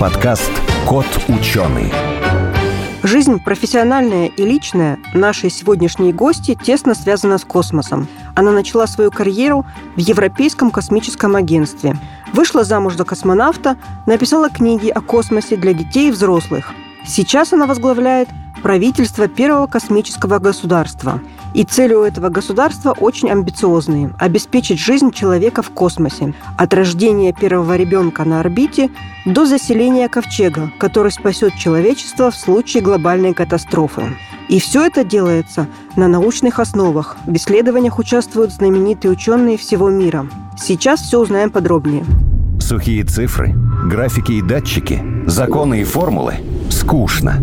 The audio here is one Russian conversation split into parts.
подкаст «Кот ученый». Жизнь профессиональная и личная нашей сегодняшней гости тесно связана с космосом. Она начала свою карьеру в Европейском космическом агентстве. Вышла замуж за космонавта, написала книги о космосе для детей и взрослых. Сейчас она возглавляет правительство первого космического государства. И цели у этого государства очень амбициозные – обеспечить жизнь человека в космосе. От рождения первого ребенка на орбите до заселения ковчега, который спасет человечество в случае глобальной катастрофы. И все это делается на научных основах. В исследованиях участвуют знаменитые ученые всего мира. Сейчас все узнаем подробнее. Сухие цифры, графики и датчики, законы и формулы – скучно.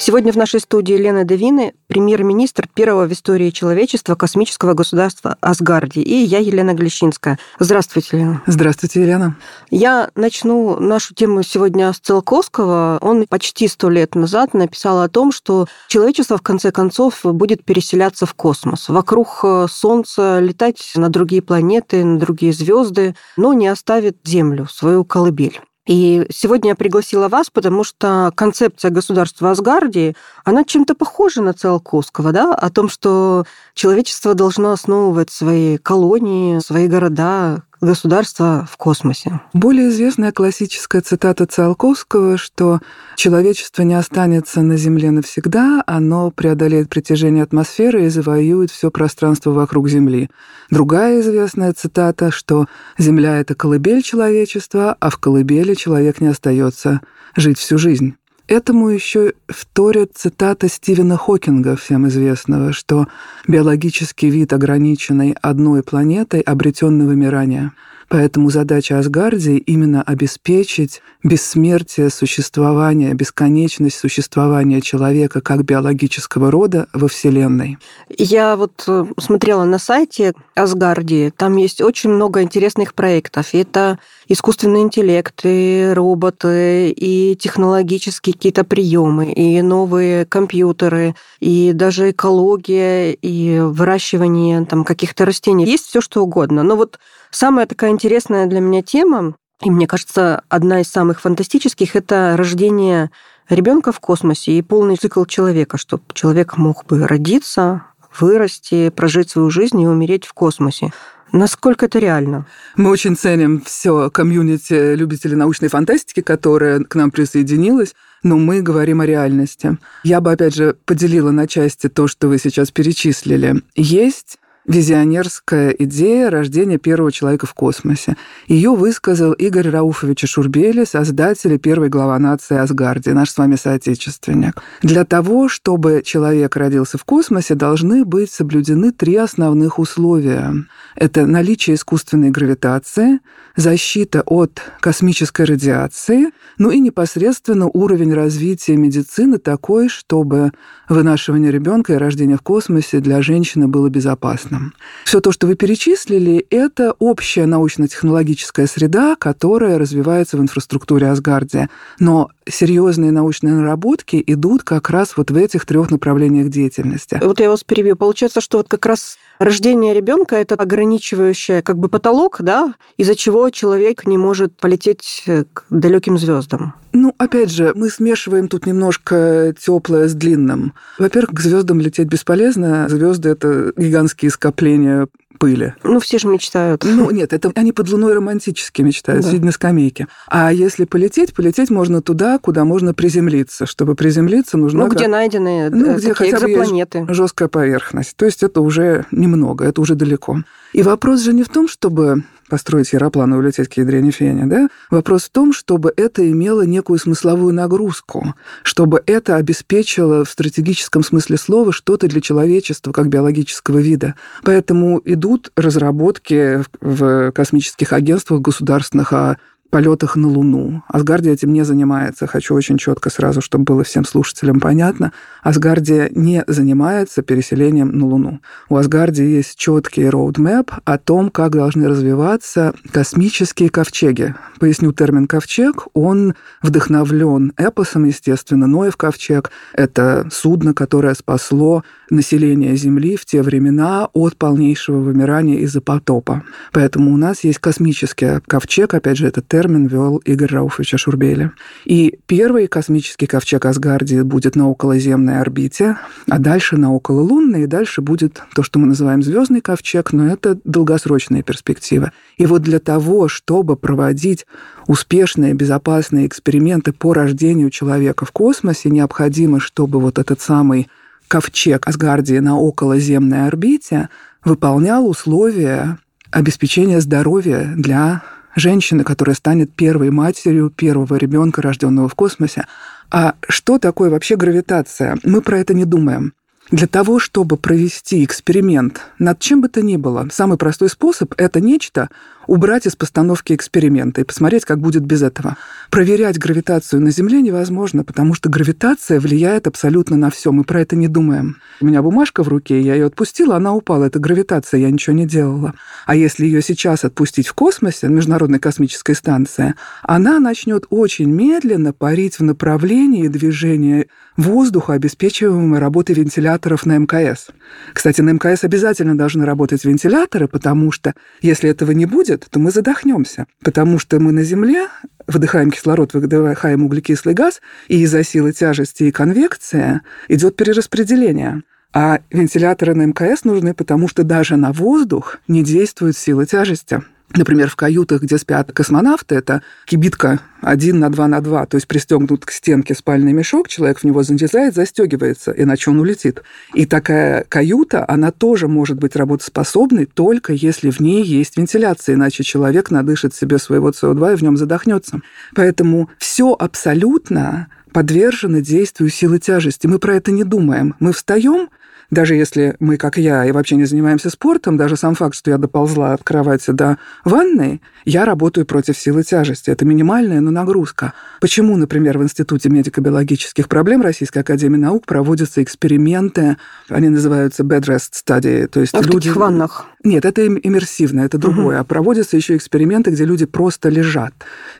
Сегодня в нашей студии Лена Девины, премьер-министр первого в истории человечества космического государства Асгарди, и я, Елена Глещинская. Здравствуйте, Лена. Здравствуйте, Елена. Я начну нашу тему сегодня с Циолковского. Он почти сто лет назад написал о том, что человечество в конце концов будет переселяться в космос, вокруг э, Солнца, летать на другие планеты, на другие звезды, но не оставит Землю, свою колыбель. И сегодня я пригласила вас, потому что концепция государства Асгардии, она чем-то похожа на Циолковского, да, о том, что человечество должно основывать свои колонии, свои города, государства в космосе. Более известная классическая цитата Циолковского, что человечество не останется на Земле навсегда, оно преодолеет притяжение атмосферы и завоюет все пространство вокруг Земли. Другая известная цитата, что Земля — это колыбель человечества, а в колыбели человек не остается жить всю жизнь. Этому еще вторят цитата Стивена Хокинга, всем известного, что биологический вид, ограниченный одной планетой, обретен на вымирание — Поэтому задача Асгардии именно обеспечить бессмертие существования, бесконечность существования человека как биологического рода во Вселенной. Я вот э, смотрела на сайте Асгардии, там есть очень много интересных проектов. Это искусственный интеллект, и роботы, и технологические какие-то приемы, и новые компьютеры, и даже экология, и выращивание там каких-то растений. Есть все что угодно. Но вот самая такая интересная для меня тема, и мне кажется, одна из самых фантастических, это рождение ребенка в космосе и полный цикл человека, чтобы человек мог бы родиться, вырасти, прожить свою жизнь и умереть в космосе. Насколько это реально? Мы очень ценим все комьюнити любителей научной фантастики, которая к нам присоединилась, но мы говорим о реальности. Я бы, опять же, поделила на части то, что вы сейчас перечислили. Есть визионерская идея рождения первого человека в космосе. Ее высказал Игорь Рауфович Шурбели, создатель и первый глава нации Асгарди, наш с вами соотечественник. Для того, чтобы человек родился в космосе, должны быть соблюдены три основных условия. Это наличие искусственной гравитации, защита от космической радиации, ну и непосредственно уровень развития медицины такой, чтобы вынашивание ребенка и рождение в космосе для женщины было безопасным. Все то, что вы перечислили, это общая научно-технологическая среда, которая развивается в инфраструктуре Асгардия. Но серьезные научные наработки идут как раз вот в этих трех направлениях деятельности. Вот я вас перебью. Получается, что вот как раз рождение ребенка это ограничивающее как бы потолок, да, из-за чего человек не может полететь к далеким звездам. Ну, опять же, мы смешиваем тут немножко теплое с длинным. Во-первых, к звездам лететь бесполезно. Звезды это гигантские скопления пыли. Ну, все же мечтают. Ну, нет, это они под луной романтически мечтают, да. сидя на скамейке. А если полететь, полететь можно туда, куда можно приземлиться. Чтобы приземлиться, нужно... Ну, где найдены ну, где хотя экзопланеты. Бы жесткая поверхность. То есть это уже немного, это уже далеко. И вопрос же не в том, чтобы построить аэроплан и улететь к ядрене фене, да? Вопрос в том, чтобы это имело некую смысловую нагрузку, чтобы это обеспечило в стратегическом смысле слова что-то для человечества как биологического вида. Поэтому идут разработки в космических агентствах государственных о полетах на Луну. Асгардия этим не занимается. Хочу очень четко сразу, чтобы было всем слушателям понятно. Асгардия не занимается переселением на Луну. У Асгардии есть четкий роудмэп о том, как должны развиваться космические ковчеги. Поясню термин «ковчег». Он вдохновлен эпосом, естественно. Ноев ковчег — это судно, которое спасло население Земли в те времена от полнейшего вымирания из-за потопа. Поэтому у нас есть космический ковчег, опять же, этот термин ввел Игорь Рауфович Ашурбели. И первый космический ковчег Асгардии будет на околоземной орбите, а дальше на окололунной, и дальше будет то, что мы называем звездный ковчег, но это долгосрочная перспектива. И вот для того, чтобы проводить успешные, безопасные эксперименты по рождению человека в космосе, необходимо, чтобы вот этот самый ковчег Асгардии на околоземной орбите выполнял условия обеспечения здоровья для женщины, которая станет первой матерью первого ребенка, рожденного в космосе. А что такое вообще гравитация? Мы про это не думаем. Для того, чтобы провести эксперимент над чем бы то ни было, самый простой способ – это нечто, убрать из постановки эксперимента и посмотреть, как будет без этого. Проверять гравитацию на Земле невозможно, потому что гравитация влияет абсолютно на все. Мы про это не думаем. У меня бумажка в руке, я ее отпустила, она упала. Это гравитация, я ничего не делала. А если ее сейчас отпустить в космосе, Международной космической станции, она начнет очень медленно парить в направлении движения воздуха, обеспечиваемого работой вентиляторов на МКС. Кстати, на МКС обязательно должны работать вентиляторы, потому что если этого не будет, то мы задохнемся, потому что мы на Земле вдыхаем кислород, выдыхаем углекислый газ, и из-за силы тяжести и конвекции идет перераспределение. А вентиляторы на МКС нужны, потому что даже на воздух не действует сила тяжести. Например, в каютах, где спят космонавты, это кибитка 1 на 2 на 2, то есть пристегнут к стенке спальный мешок, человек в него залезает, застегивается, иначе он улетит. И такая каюта, она тоже может быть работоспособной только если в ней есть вентиляция, иначе человек надышит себе своего СО2 и в нем задохнется. Поэтому все абсолютно подвержено действию силы тяжести. Мы про это не думаем. Мы встаем, даже если мы, как я, и вообще не занимаемся спортом, даже сам факт, что я доползла от кровати до ванной, я работаю против силы тяжести. Это минимальная, но нагрузка. Почему, например, в Институте медико-биологических проблем Российской Академии Наук проводятся эксперименты, они называются bed rest study, то есть а люди... в таких ваннах? Нет, это иммерсивно, это другое. Угу. А проводятся еще эксперименты, где люди просто лежат,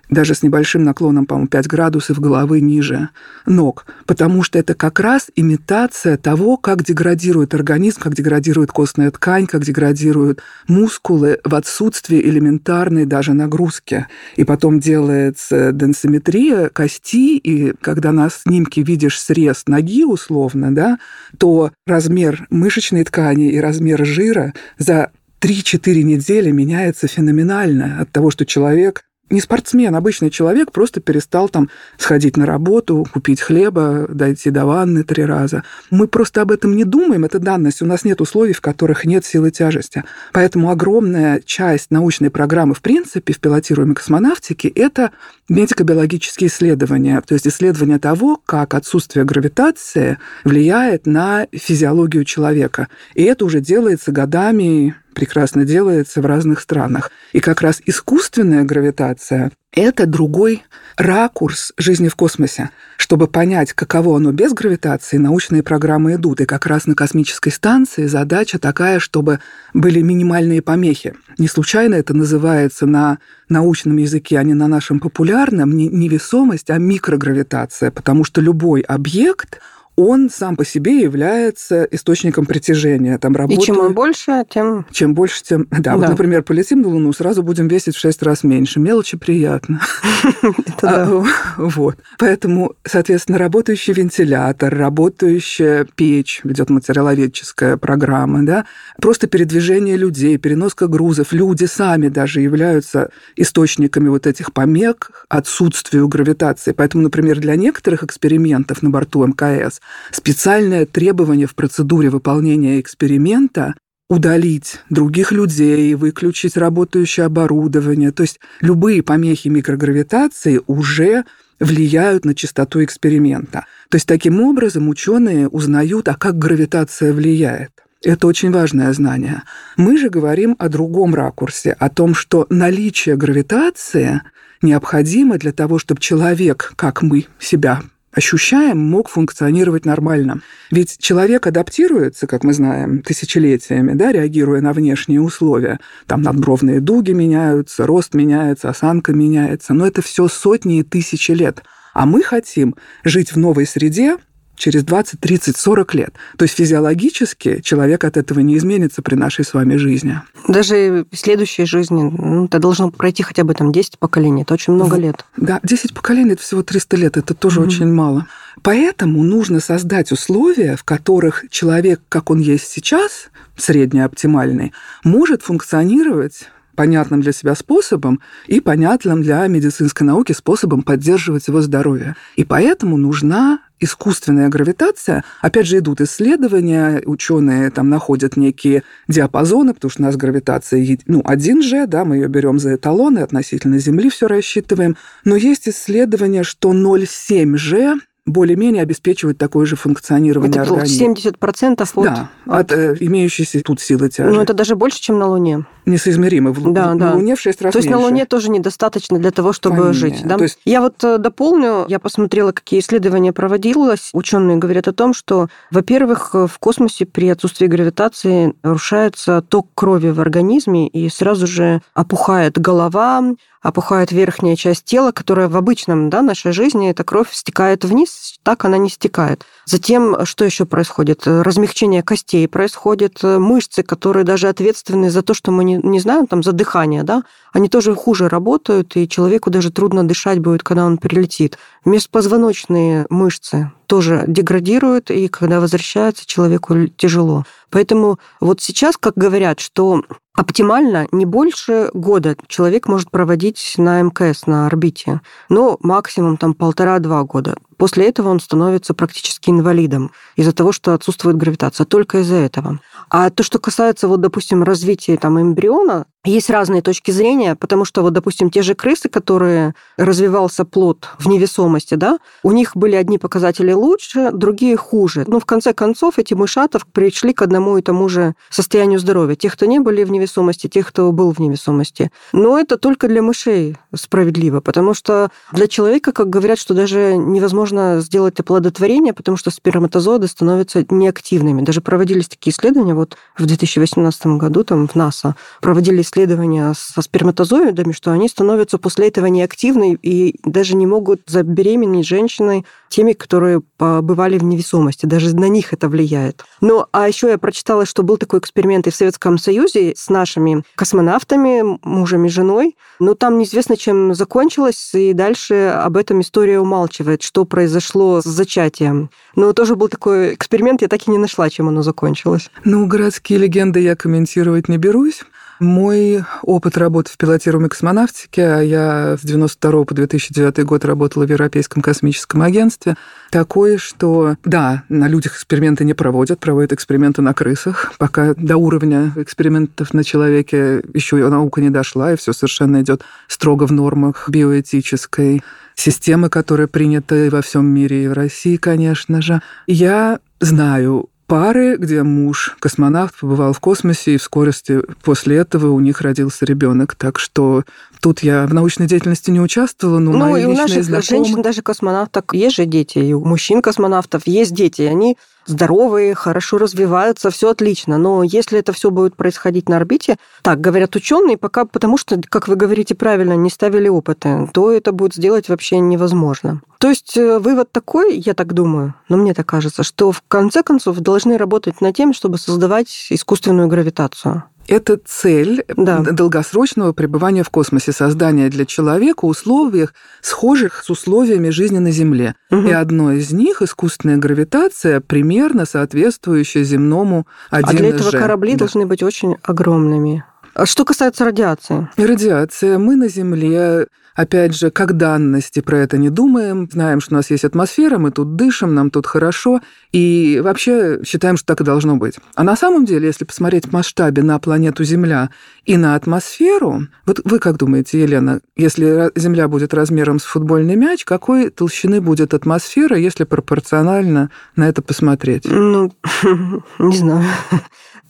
даже с небольшим наклоном, по-моему, 5 градусов головы ниже ног, потому что это как раз имитация того, как деградирует организм, как деградирует костная ткань, как деградируют мускулы в отсутствии элементарной даже нагрузки. И потом делается денсиметрия кости, и когда на снимке видишь срез ноги условно, да, то размер мышечной ткани и размер жира за 3-4 недели меняется феноменально от того, что человек не спортсмен, обычный человек просто перестал там сходить на работу, купить хлеба, дойти до ванны три раза. Мы просто об этом не думаем, это данность. У нас нет условий, в которых нет силы тяжести. Поэтому огромная часть научной программы, в принципе, в пилотируемой космонавтике, это медико-биологические исследования, то есть исследования того, как отсутствие гравитации влияет на физиологию человека. И это уже делается годами прекрасно делается в разных странах. И как раз искусственная гравитация – это другой ракурс жизни в космосе. Чтобы понять, каково оно без гравитации, научные программы идут. И как раз на космической станции задача такая, чтобы были минимальные помехи. Не случайно это называется на научном языке, а не на нашем популярном, не невесомость, а микрогравитация, потому что любой объект – он сам по себе является источником притяжения. Там работает... И чем он больше, тем... Чем больше, тем... Да, да, вот, например, полетим на Луну, сразу будем весить в шесть раз меньше. Мелочи приятно. А, вот. Поэтому, соответственно, работающий вентилятор, работающая печь, ведет материаловедческая программа, да, просто передвижение людей, переноска грузов. Люди сами даже являются источниками вот этих помех отсутствию гравитации. Поэтому, например, для некоторых экспериментов на борту МКС специальное требование в процедуре выполнения эксперимента удалить других людей, выключить работающее оборудование. То есть любые помехи микрогравитации уже влияют на частоту эксперимента. То есть таким образом ученые узнают, а как гравитация влияет. Это очень важное знание. Мы же говорим о другом ракурсе, о том, что наличие гравитации необходимо для того, чтобы человек, как мы себя ощущаем, мог функционировать нормально. Ведь человек адаптируется, как мы знаем, тысячелетиями, да, реагируя на внешние условия. Там надбровные дуги меняются, рост меняется, осанка меняется. Но это все сотни и тысячи лет. А мы хотим жить в новой среде, через 20, 30, 40 лет. То есть физиологически человек от этого не изменится при нашей с вами жизни. Даже в следующей жизни ну, это должно пройти хотя бы там 10 поколений. Это очень много лет. Да, 10 поколений – это всего 300 лет. Это тоже mm-hmm. очень мало. Поэтому нужно создать условия, в которых человек, как он есть сейчас, среднеоптимальный, может функционировать понятным для себя способом и понятным для медицинской науки способом поддерживать его здоровье. И поэтому нужна искусственная гравитация. Опять же, идут исследования, ученые там находят некие диапазоны, потому что у нас гравитация, ну, 1G, да, мы ее берем за эталоны, относительно Земли все рассчитываем. Но есть исследования, что 0,7G более-менее обеспечивают такое же функционирование это организма. 70% от... Да, от, от э, имеющейся тут силы тяжести. Ну, это даже больше, чем на Луне. Несоизмеримо. Да, на да. Луне в 6 раз То есть меньше. на Луне тоже недостаточно для того, чтобы Конечно. жить. Да? То есть... Я вот э, дополню, я посмотрела, какие исследования проводилось. Ученые говорят о том, что, во-первых, в космосе при отсутствии гравитации нарушается ток крови в организме, и сразу же опухает голова, опухает верхняя часть тела, которая в обычном да, нашей жизни, эта кровь стекает вниз, так она не стекает. Затем, что еще происходит? Размягчение костей происходит, мышцы, которые даже ответственны за то, что мы не, не знаем, там, за дыхание, да, они тоже хуже работают, и человеку даже трудно дышать будет, когда он прилетит. Межпозвоночные мышцы тоже деградируют, и когда возвращается, человеку тяжело. Поэтому вот сейчас, как говорят, что оптимально не больше года человек может проводить на МКС, на орбите, но максимум там полтора-два года. После этого он становится практически инвалидом из-за того, что отсутствует гравитация, только из-за этого. А то, что касается, вот, допустим, развития там, эмбриона, есть разные точки зрения, потому что, вот, допустим, те же крысы, которые развивался плод в невесомости, да, у них были одни показатели лучше, другие хуже. Но в конце концов эти мышатов пришли к одному и тому же состоянию здоровья. Тех, кто не были в невесомости, тех, кто был в невесомости. Но это только для мышей справедливо, потому что для человека, как говорят, что даже невозможно сделать оплодотворение, потому что сперматозоиды становятся неактивными. Даже проводились такие исследования, вот в 2018 году там в НАСА проводили исследования со сперматозоидами, что они становятся после этого неактивны и даже не могут забеременеть женщиной теми, которые побывали в невесомости. Даже на них это влияет. Ну, а еще я прочитала, что был такой эксперимент и в Советском Союзе с нашими космонавтами, мужем и женой. Но там неизвестно, чем закончилось, и дальше об этом история умалчивает, что произошло с зачатием. Но тоже был такой эксперимент, я так и не нашла, чем оно закончилось. Ну, городские легенды я комментировать не берусь. Мой опыт работы в пилотируемой космонавтике, а я с 92 по 2009 год работала в Европейском космическом агентстве, такой, что, да, на людях эксперименты не проводят, проводят эксперименты на крысах, пока до уровня экспериментов на человеке еще наука не дошла, и все совершенно идет строго в нормах биоэтической системы, которая принята во всем мире и в России, конечно же. Я знаю пары, где муж космонавт побывал в космосе, и в скорости после этого у них родился ребенок. Так что тут я в научной деятельности не участвовала, но ну, мои и у наших знакомые... женщин, даже космонавтов, есть же дети, и у мужчин-космонавтов есть дети, они здоровые, хорошо развиваются, все отлично. Но если это все будет происходить на орбите, так говорят ученые, пока потому что, как вы говорите правильно, не ставили опыты, то это будет сделать вообще невозможно. То есть э, вывод такой, я так думаю, но мне так кажется, что в конце концов должны работать над тем, чтобы создавать искусственную гравитацию. Это цель Да. долгосрочного пребывания в космосе, создания для человека условий, схожих с условиями жизни на Земле. Мгм. И одно из них искусственная гравитация, примерно соответствующая земному 1 А для этого корабли должны быть очень огромными. А что касается радиации? Радиация. Мы на Земле опять же, как данности про это не думаем, знаем, что у нас есть атмосфера, мы тут дышим, нам тут хорошо, и вообще считаем, что так и должно быть. А на самом деле, если посмотреть в масштабе на планету Земля и на атмосферу, вот вы как думаете, Елена, если Земля будет размером с футбольный мяч, какой толщины будет атмосфера, если пропорционально на это посмотреть? Ну, не знаю.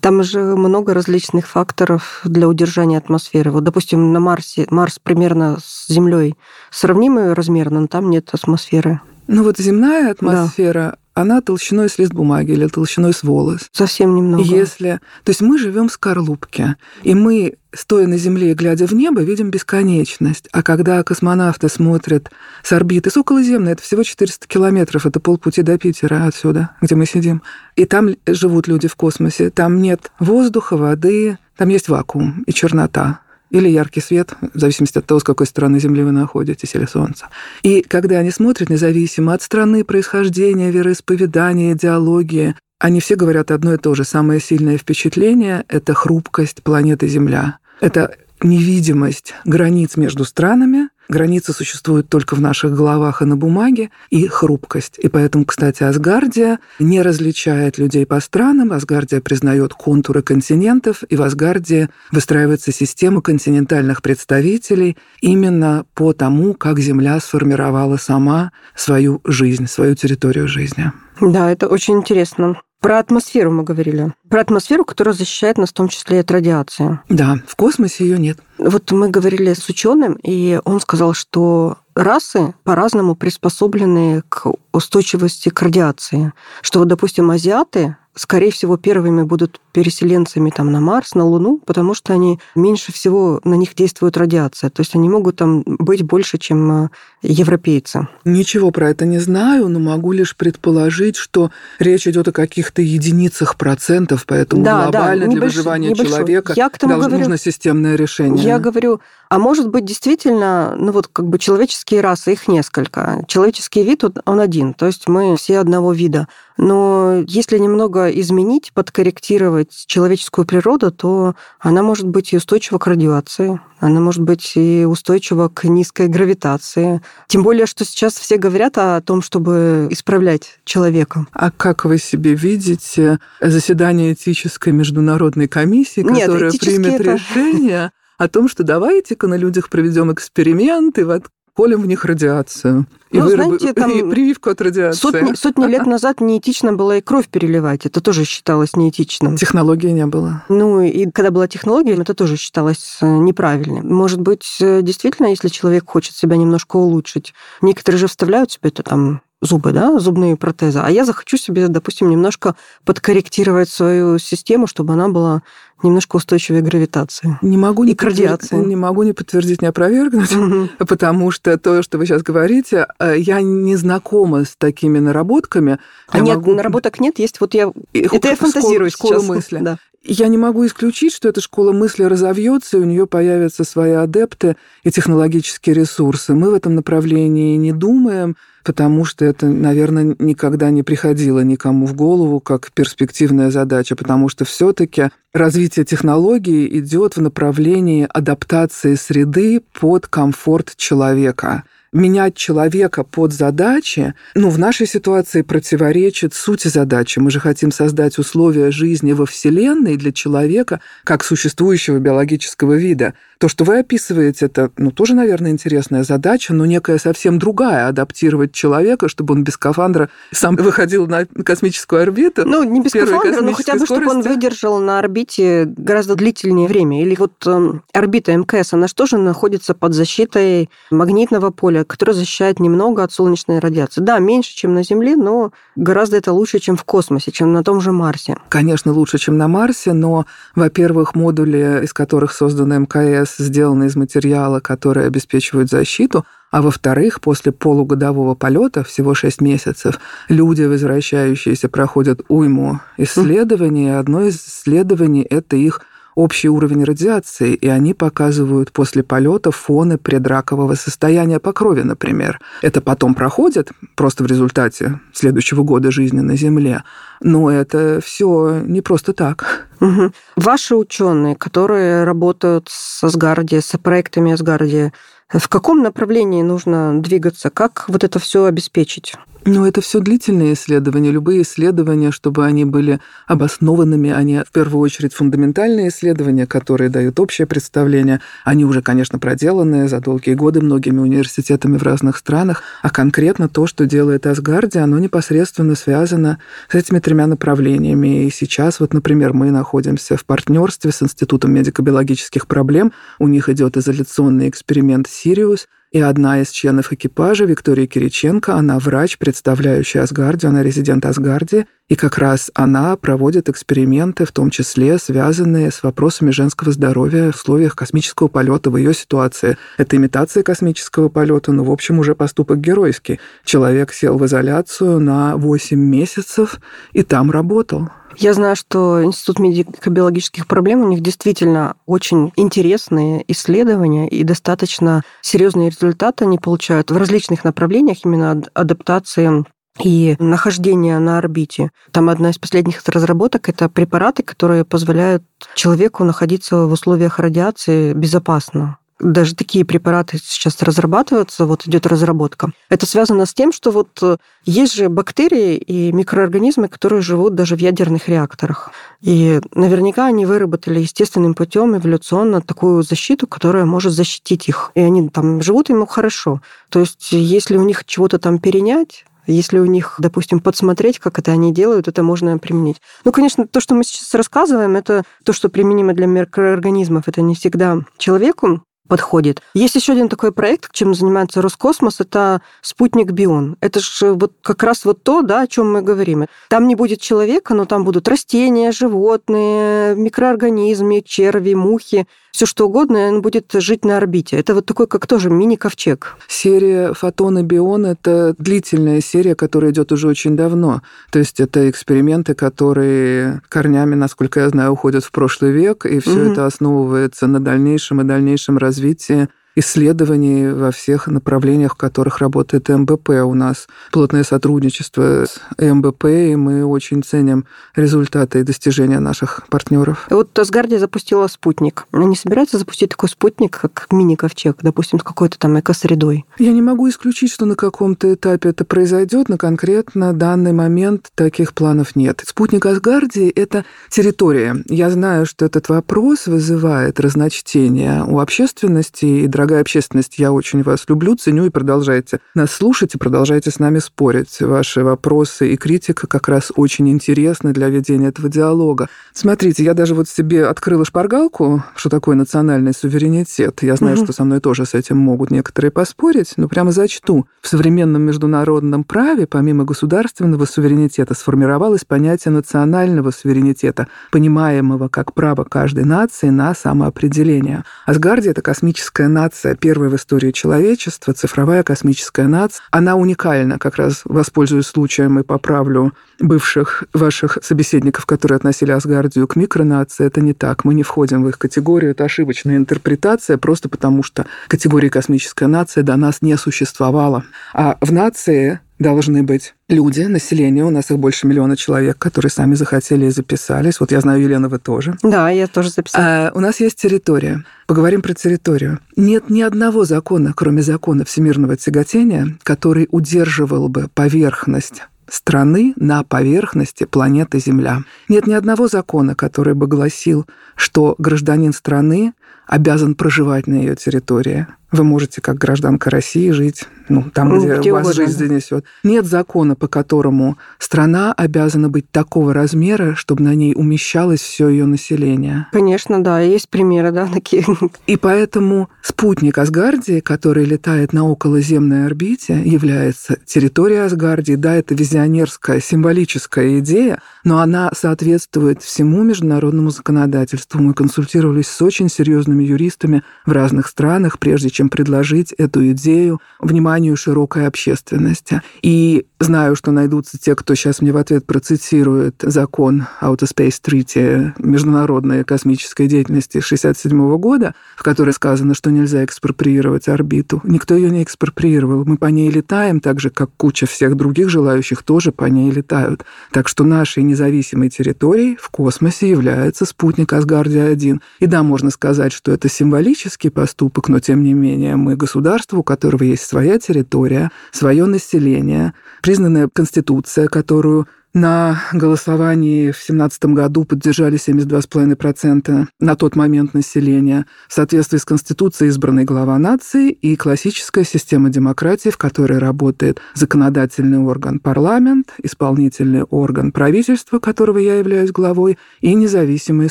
Там же много различных факторов для удержания атмосферы. Вот, допустим, на Марсе, Марс примерно с Землей сравнимый размер, но там нет атмосферы. Ну вот земная атмосфера, она толщиной с лист бумаги или толщиной с волос. Совсем немного. Если... То есть мы живем в скорлупке, и мы, стоя на Земле и глядя в небо, видим бесконечность. А когда космонавты смотрят с орбиты, с околоземной, это всего 400 километров, это полпути до Питера отсюда, где мы сидим. И там живут люди в космосе, там нет воздуха, воды, там есть вакуум и чернота или яркий свет, в зависимости от того, с какой стороны Земли вы находитесь, или Солнца. И когда они смотрят, независимо от страны, происхождения, вероисповедания, идеологии, они все говорят одно и то же. Самое сильное впечатление — это хрупкость планеты Земля. Это невидимость границ между странами, Границы существуют только в наших головах и на бумаге, и хрупкость. И поэтому, кстати, Асгардия не различает людей по странам, Асгардия признает контуры континентов, и в Асгардии выстраивается система континентальных представителей именно по тому, как Земля сформировала сама свою жизнь, свою территорию жизни. Да, это очень интересно. Про атмосферу мы говорили. Про атмосферу, которая защищает нас в том числе от радиации. Да, в космосе ее нет. Вот мы говорили с ученым, и он сказал, что расы по-разному приспособлены к устойчивости к радиации. Что вот, допустим, азиаты скорее всего, первыми будут переселенцами там, на Марс, на Луну, потому что они меньше всего на них действует радиация. То есть они могут там быть больше, чем э, европейцы. Ничего про это не знаю, но могу лишь предположить, что речь идет о каких-то единицах процентов, поэтому да, глобально да, для выживания небольшой. человека Я к тому должно, говорю, нужно системное решение. Я говорю, а может быть, действительно, ну вот как бы человеческие расы, их несколько. Человеческий вид, он один, то есть мы все одного вида. Но если немного изменить, подкорректировать человеческую природу, то она может быть и устойчива к радиации, она может быть и устойчива к низкой гравитации. Тем более, что сейчас все говорят о том, чтобы исправлять человека. А как вы себе видите заседание этической международной комиссии, которая Нет, примет это... решение о том, что давайте-ка на людях проведем эксперимент и вот колем в них радиацию. И, ну, выраб... знаете, там и прививку от радиации. Сотни, сотни лет назад неэтично было и кровь переливать. Это тоже считалось неэтичным. Технологии не было. Ну, и когда была технология, это тоже считалось э, неправильным. Может быть, э, действительно, если человек хочет себя немножко улучшить, некоторые же вставляют себе это там зубы, да, зубные протезы, а я захочу себе, допустим, немножко подкорректировать свою систему, чтобы она была немножко устойчивее гравитации. Не могу не, радиации. не могу не подтвердить, не опровергнуть, угу. потому что то, что вы сейчас говорите, э, я не знакома с такими наработками. А я нет, могу... наработок нет, есть вот я... Это я фантазирую школа, сейчас. Школа мысли. Да. Я не могу исключить, что эта школа мысли разовьется, и у нее появятся свои адепты и технологические ресурсы. Мы в этом направлении не думаем, потому что это, наверное, никогда не приходило никому в голову как перспективная задача, потому что все-таки развитие технологий идет в направлении адаптации среды под комфорт человека менять человека под задачи, ну, в нашей ситуации противоречит сути задачи. Мы же хотим создать условия жизни во Вселенной для человека как существующего биологического вида. То, что вы описываете, это, ну, тоже, наверное, интересная задача, но некая совсем другая – адаптировать человека, чтобы он без скафандра сам выходил на космическую орбиту. Ну, не без скафандра, но хотя бы, скорости. чтобы он выдержал на орбите гораздо длительнее время. Или вот э, орбита МКС, она же тоже находится под защитой магнитного поля, которое защищает немного от солнечной радиации. Да, меньше, чем на Земле, но гораздо это лучше, чем в космосе, чем на том же Марсе. Конечно, лучше, чем на Марсе, но, во-первых, модули, из которых созданы МКС, сделаны из материала, который обеспечивает защиту, а во-вторых, после полугодового полета, всего 6 месяцев, люди, возвращающиеся, проходят уйму исследований. И одно из исследований – это их общий уровень радиации, и они показывают после полета фоны предракового состояния по крови, например. Это потом проходит просто в результате следующего года жизни на Земле. Но это все не просто так. Угу. Ваши ученые, которые работают с Асгардией, с проектами Асгардии, в каком направлении нужно двигаться? Как вот это все обеспечить? Ну, это все длительные исследования. Любые исследования, чтобы они были обоснованными, они в первую очередь фундаментальные исследования, которые дают общее представление. Они уже, конечно, проделаны за долгие годы многими университетами в разных странах. А конкретно то, что делает Асгарди, оно непосредственно связано с этими тремя направлениями. И сейчас, вот, например, мы находимся в партнерстве с Институтом медико-биологических проблем. У них идет изоляционный эксперимент «Сириус», и одна из членов экипажа, Виктория Кириченко, она врач, представляющий Асгардию, она резидент Асгарди, и как раз она проводит эксперименты, в том числе связанные с вопросами женского здоровья в условиях космического полета в ее ситуации. Это имитация космического полета, но, в общем, уже поступок геройский. Человек сел в изоляцию на 8 месяцев и там работал. Я знаю, что Институт медико-биологических проблем, у них действительно очень интересные исследования и достаточно серьезные результаты они получают в различных направлениях именно адаптации и нахождения на орбите. Там одна из последних разработок – это препараты, которые позволяют человеку находиться в условиях радиации безопасно даже такие препараты сейчас разрабатываются, вот идет разработка. Это связано с тем, что вот э, есть же бактерии и микроорганизмы, которые живут даже в ядерных реакторах. И наверняка они выработали естественным путем эволюционно такую защиту, которая может защитить их. И они там живут ему хорошо. То есть если у них чего-то там перенять, если у них, допустим, подсмотреть, как это они делают, это можно применить. Ну, конечно, то, что мы сейчас рассказываем, это то, что применимо для микроорганизмов, это не всегда человеку подходит. Есть еще один такой проект, чем занимается Роскосмос, это спутник Бион. Это же вот как раз вот то, да, о чем мы говорим. Там не будет человека, но там будут растения, животные, микроорганизмы, черви, мухи все что угодно, он будет жить на орбите. Это вот такой, как тоже мини-ковчег. Серия «Фотон и Бион» — это длительная серия, которая идет уже очень давно. То есть это эксперименты, которые корнями, насколько я знаю, уходят в прошлый век, и все угу. это основывается на дальнейшем и дальнейшем развитии развития исследований во всех направлениях, в которых работает МБП. У нас плотное сотрудничество с МБП, и мы очень ценим результаты и достижения наших партнеров. Вот Асгардия запустила спутник. Они собираются запустить такой спутник, как мини-ковчег, допустим, с какой-то там экосредой? Я не могу исключить, что на каком-то этапе это произойдет, но конкретно данный момент таких планов нет. Спутник Асгардии — это территория. Я знаю, что этот вопрос вызывает разночтение у общественности и дорогая общественность, я очень вас люблю, ценю и продолжайте нас слушать и продолжайте с нами спорить. Ваши вопросы и критика как раз очень интересны для ведения этого диалога. Смотрите, я даже вот себе открыла шпаргалку, что такое национальный суверенитет. Я знаю, угу. что со мной тоже с этим могут некоторые поспорить, но прямо зачту. В современном международном праве, помимо государственного суверенитета, сформировалось понятие национального суверенитета, понимаемого как право каждой нации на самоопределение. Асгардия — это космическая нация, нация, первая в истории человечества, цифровая космическая нация. Она уникальна, как раз воспользуюсь случаем и поправлю бывших ваших собеседников, которые относили Асгардию к микронации. Это не так. Мы не входим в их категорию. Это ошибочная интерпретация, просто потому что категория космическая нация до нас не существовала. А в нации должны быть люди, население, у нас их больше миллиона человек, которые сами захотели и записались. Вот я знаю, Елена, вы тоже. Да, я тоже записала. А, у нас есть территория. Поговорим про территорию. Нет ни одного закона, кроме закона всемирного тяготения, который удерживал бы поверхность страны на поверхности планеты Земля. Нет ни одного закона, который бы гласил, что гражданин страны обязан проживать на ее территории. Вы можете, как гражданка России, жить ну, там, ну, где, где вас угодно. жизнь занесет. Нет закона, по которому страна обязана быть такого размера, чтобы на ней умещалось все ее население. Конечно, да, есть примеры, да, такие. И поэтому спутник Асгардии, который летает на околоземной орбите, является территорией Асгардии. Да, это визионерская, символическая идея, но она соответствует всему международному законодательству. Мы консультировались с очень серьезными юристами в разных странах, прежде чем предложить эту идею вниманию широкой общественности. И знаю, что найдутся те, кто сейчас мне в ответ процитирует закон Outer Space Treaty международной космической деятельности 1967 года, в которой сказано, что нельзя экспроприировать орбиту. Никто ее не экспроприировал. Мы по ней летаем, так же, как куча всех других желающих тоже по ней летают. Так что нашей независимой территорией в космосе является спутник Асгардия-1. И да, можно сказать, что это символический поступок, но тем не менее мы государство, у которого есть своя территория, свое население, признанная конституция, которую на голосовании в 2017 году поддержали 72,5% на тот момент населения в соответствии с Конституцией избранный глава нации и классическая система демократии, в которой работает законодательный орган парламент, исполнительный орган правительства, которого я являюсь главой, и независимый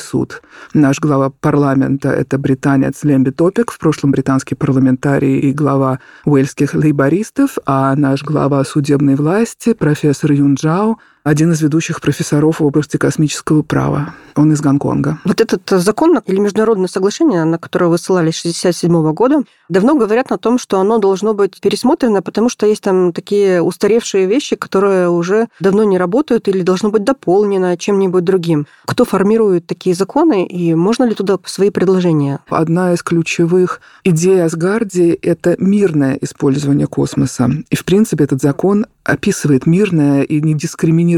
суд. Наш глава парламента – это британец Лемби Топик, в прошлом британский парламентарий и глава уэльских лейбористов, а наш глава судебной власти – профессор Юн Джао, один из ведущих профессоров в области космического права. Он из Гонконга. Вот этот закон или международное соглашение, на которое вы ссылались 1967 года, давно говорят о том, что оно должно быть пересмотрено, потому что есть там такие устаревшие вещи, которые уже давно не работают или должно быть дополнено чем-нибудь другим. Кто формирует такие законы и можно ли туда свои предложения? Одна из ключевых идей Асгарди – это мирное использование космоса. И, в принципе, этот закон описывает мирное и не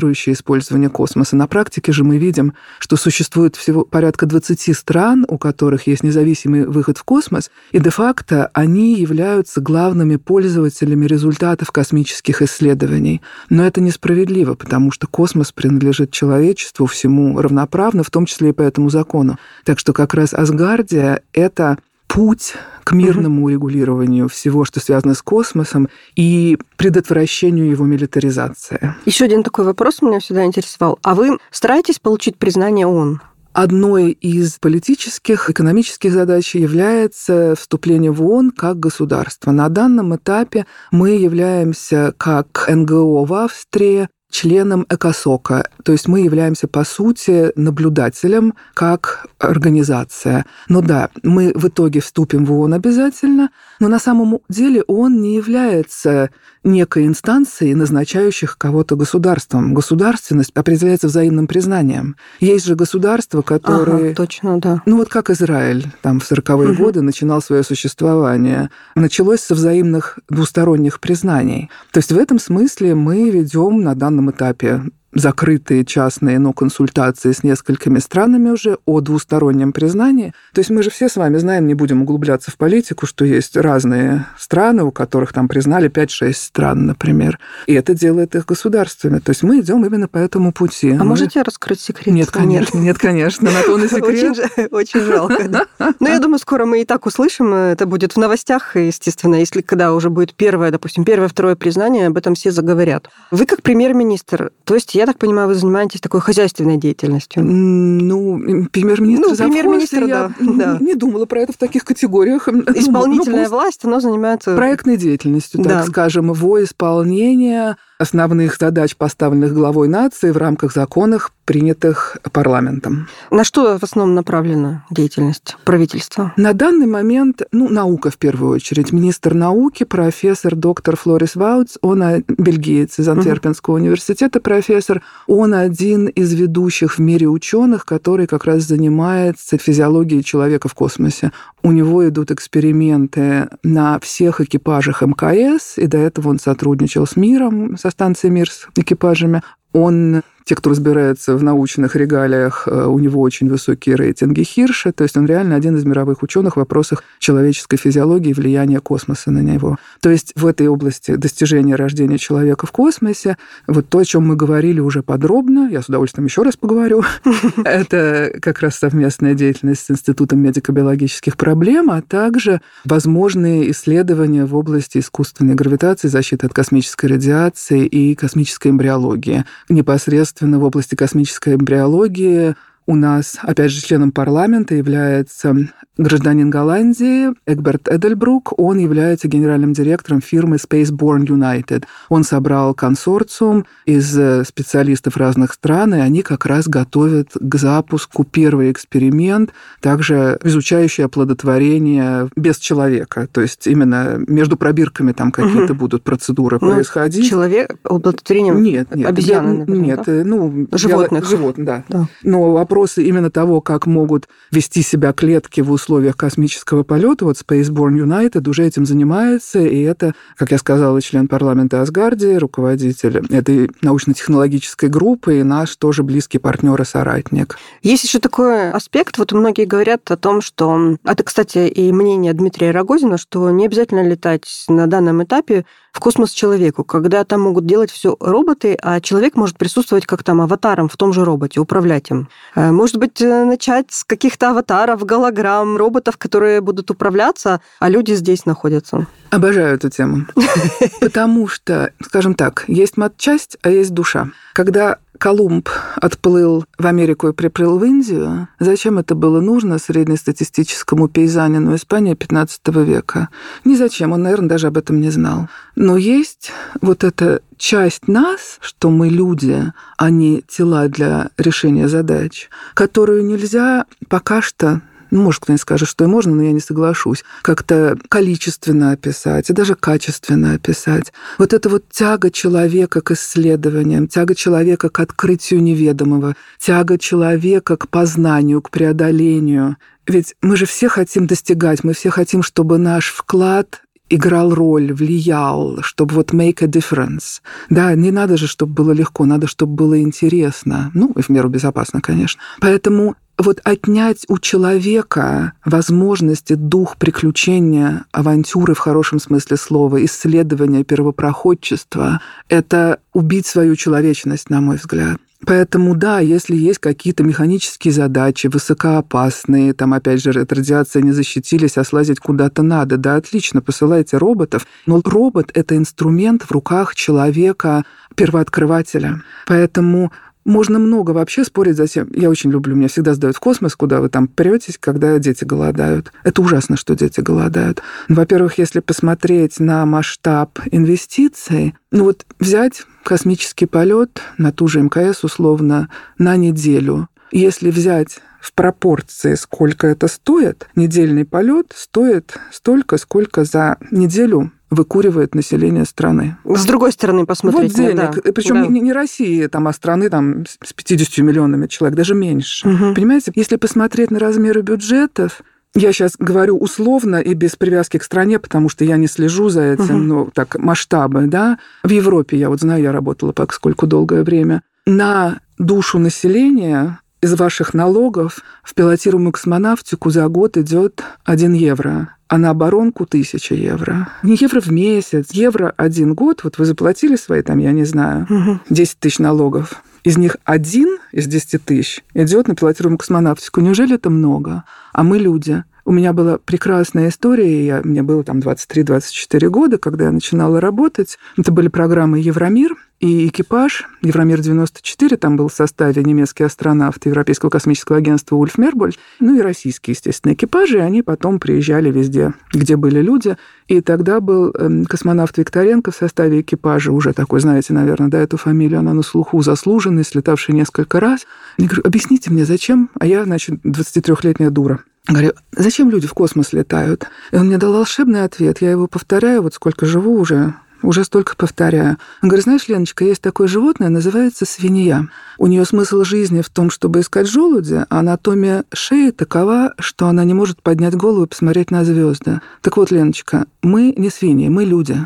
дискриминирующее использование космоса. На практике же мы видим, что существует всего порядка 20 стран, у которых есть независимый выход в космос, и де-факто они являются главными пользователями результатов космических исследований. Но это несправедливо, потому что космос принадлежит человечеству всему равноправно, в том числе и по этому закону. Так что как раз Асгардия — это путь к мирному урегулированию всего, что связано с космосом, и предотвращению его милитаризации. Еще один такой вопрос меня всегда интересовал. А вы стараетесь получить признание ООН? Одной из политических, экономических задач является вступление в ООН как государство. На данном этапе мы являемся как НГО в Австрии, членом ЭКОСОКа. То есть мы являемся, по сути, наблюдателем как организация. Но да, мы в итоге вступим в ООН обязательно, но на самом деле ООН не является некой инстанцией, назначающих кого-то государством. Государственность определяется взаимным признанием. Есть же государства, которые... Ага, точно, да. Ну вот как Израиль там в 40-е угу. годы начинал свое существование. Началось со взаимных двусторонних признаний. То есть в этом смысле мы ведем на данном данном этапе закрытые частные, но консультации с несколькими странами уже о двустороннем признании. То есть мы же все с вами знаем, не будем углубляться в политику, что есть разные страны, у которых там признали 5-6 стран, например. И это делает их государствами. То есть мы идем именно по этому пути. А мы... можете раскрыть секрет? Нет, конечно, нет, конечно. На то на секрет. Очень, очень жалко, да. Но я думаю, скоро мы и так услышим. Это будет в новостях, естественно, если когда уже будет первое, допустим, первое, второе признание, об этом все заговорят. Вы как премьер-министр, то есть я так понимаю, вы занимаетесь такой хозяйственной деятельностью. Ну, премьер-министр ну, премьер-министр, да, я да. не думала про это в таких категориях. Ну, Исполнительная ну, власть, она занимается... Проектной деятельностью, так да. скажем, во исполнение основных задач, поставленных главой нации в рамках законов, принятых парламентом. На что в основном направлена деятельность правительства? На данный момент, ну, наука в первую очередь. Министр науки, профессор доктор Флорис Ваутс, он бельгиец из Антверпенского угу. университета, профессор, он один из ведущих в мире ученых, который как раз занимается физиологией человека в космосе. У него идут эксперименты на всех экипажах МКС, и до этого он сотрудничал с миром, со станцией «Мир» с экипажами. Он те, кто разбирается в научных регалиях, э, у него очень высокие рейтинги Хирша, то есть он реально один из мировых ученых в вопросах человеческой физиологии и влияния космоса на него. То есть в этой области достижения рождения человека в космосе, вот то, о чем мы говорили уже подробно, я с удовольствием еще раз поговорю, это как раз совместная деятельность с Институтом медико-биологических проблем, а также возможные исследования в области искусственной гравитации, защиты от космической радиации и космической эмбриологии. Непосредственно в области космической эмбриологии у нас, опять же, членом парламента является гражданин Голландии Эгберт Эдельбрук. Он является генеральным директором фирмы Spaceborne United. Он собрал консорциум из специалистов разных стран, и они как раз готовят к запуску первый эксперимент, также изучающий оплодотворение без человека. То есть именно между пробирками там какие-то угу. будут процедуры ну, происходить. Человек оплодотворением нет, нет, обезьяны, например, Нет, да? ну... Животных. Животных, да. да. Но вопросы именно того, как могут вести себя клетки в условиях космического полета, вот Spaceborne United уже этим занимается, и это, как я сказала, член парламента Асгардии, руководитель этой научно-технологической группы, и наш тоже близкий партнер и соратник. Есть еще такой аспект, вот многие говорят о том, что... Это, кстати, и мнение Дмитрия Рогозина, что не обязательно летать на данном этапе в космос человеку, когда там могут делать все роботы, а человек может присутствовать как там аватаром в том же роботе, управлять им. Может быть, э, начать с каких-то аватаров, голограмм, роботов, которые будут управляться, а люди здесь находятся. Обожаю эту тему. Потому что, скажем так, есть матчасть, а есть душа. Когда Колумб отплыл в Америку и приплыл в Индию, зачем это было нужно среднестатистическому пейзанину Испании XV века? Ни зачем, он, наверное, даже об этом не знал. Но есть вот эта часть нас, что мы люди, а не тела для решения задач, которую нельзя пока что может, кто-нибудь скажет, что и можно, но я не соглашусь, как-то количественно описать и даже качественно описать. Вот эта вот тяга человека к исследованиям, тяга человека к открытию неведомого, тяга человека к познанию, к преодолению. Ведь мы же все хотим достигать, мы все хотим, чтобы наш вклад играл роль, влиял, чтобы вот make a difference. Да, не надо же, чтобы было легко, надо, чтобы было интересно. Ну, и в меру безопасно, конечно. Поэтому вот отнять у человека возможности, дух приключения, авантюры в хорошем смысле слова, исследования, первопроходчества, это убить свою человечность, на мой взгляд. Поэтому да, если есть какие-то механические задачи, высокоопасные, там опять же от радиации не защитились, а слазить куда-то надо, да, отлично, посылайте роботов. Но робот — это инструмент в руках человека, первооткрывателя. Поэтому можно много вообще спорить за тем. Я очень люблю, меня всегда сдают в космос, куда вы там претесь, когда дети голодают. Это ужасно, что дети голодают. Во-первых, если посмотреть на масштаб инвестиций, ну вот взять космический полет на ту же МКС условно на неделю. Если взять в пропорции, сколько это стоит, недельный полет стоит столько, сколько за неделю выкуривает население страны. С другой стороны посмотреть. Вот денег. Да. Причем да. не, не России, там, а страны там, с 50 миллионами человек, даже меньше. Угу. Понимаете, если посмотреть на размеры бюджетов, я сейчас говорю условно и без привязки к стране, потому что я не слежу за этим, угу. но так масштабы, да. В Европе, я вот знаю, я работала поскольку долгое время, на душу населения из ваших налогов в пилотируемую космонавтику за год идет 1 евро, а на оборонку 1000 евро. Не евро в месяц, евро один год. Вот вы заплатили свои, там, я не знаю, 10 тысяч налогов. Из них один из 10 тысяч идет на пилотируемую космонавтику. Неужели это много? А мы люди. У меня была прекрасная история, я, мне было там 23-24 года, когда я начинала работать. Это были программы «Евромир», и экипаж Евромир-94, там был в составе немецкий астронавт Европейского космического агентства Ульф Мерболь, ну и российские, естественно, экипажи, они потом приезжали везде, где были люди. И тогда был эм, космонавт Викторенко в составе экипажа, уже такой, знаете, наверное, да, эту фамилию, она на слуху заслуженный, слетавший несколько раз. Я говорю, объясните мне, зачем? А я, значит, 23-летняя дура. Говорю, зачем люди в космос летают? И он мне дал волшебный ответ. Я его повторяю, вот сколько живу уже, уже столько повторяю. Он говорит, знаешь, Леночка, есть такое животное, называется свинья. У нее смысл жизни в том, чтобы искать желудя, а анатомия шеи такова, что она не может поднять голову и посмотреть на звезды. Так вот, Леночка, мы не свиньи, мы люди.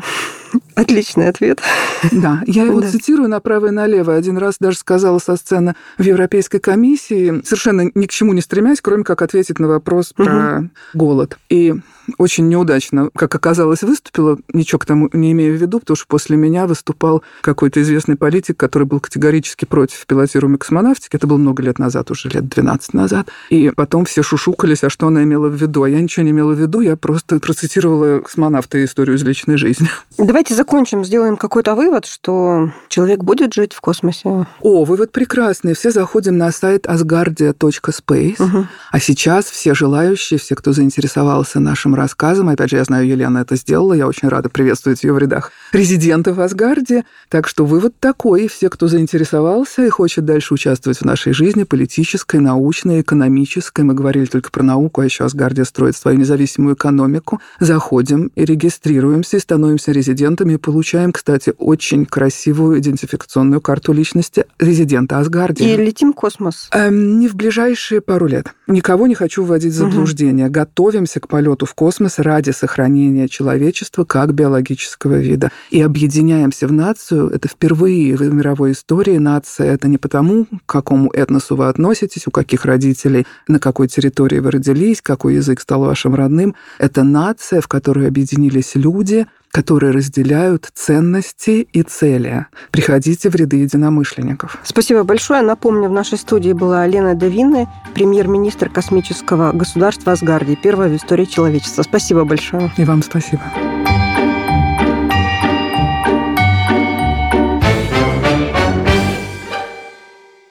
Отличный ответ. Да, я его да. цитирую направо и налево. Один раз даже сказала со сцены в Европейской комиссии, совершенно ни к чему не стремясь, кроме как ответить на вопрос угу. про голод. И очень неудачно, как оказалось, выступила, ничего к тому не имею в виду, потому что после меня выступал какой-то известный политик, который был категорически против пилотируемой космонавтики. Это было много лет назад, уже лет 12 назад. И потом все шушукались, а что она имела в виду. А я ничего не имела в виду, я просто процитировала космонавта историю из личной жизни. Давайте Давайте закончим, сделаем какой-то вывод, что человек будет жить в космосе. О, вывод прекрасный. Все заходим на сайт asgardia.space. Угу. А сейчас все желающие, все, кто заинтересовался нашим рассказом, опять же, я знаю, Елена это сделала, я очень рада приветствовать ее в рядах резидентов Асгарде. Так что вывод такой. Все, кто заинтересовался и хочет дальше участвовать в нашей жизни, политической, научной, экономической, мы говорили только про науку, а еще Асгардия строит свою независимую экономику, заходим и регистрируемся, и становимся резидентами, и получаем, кстати, очень красивую идентификационную карту личности резидента Асгардии. И летим в космос? Эм, не в ближайшие пару лет. Никого не хочу вводить в заблуждение. Угу. Готовимся к полету в космос ради сохранения человечества как биологического вида. И объединяемся в нацию. Это впервые в мировой истории нация. Это не потому, к какому этносу вы относитесь, у каких родителей, на какой территории вы родились, какой язык стал вашим родным. Это нация, в которой объединились люди, которые разделяют ценности и цели. Приходите в ряды единомышленников. Спасибо большое. Напомню, в нашей студии была Лена Давинны, премьер-министр космического государства Асгардии, первая в истории человечества. Спасибо большое. И вам спасибо.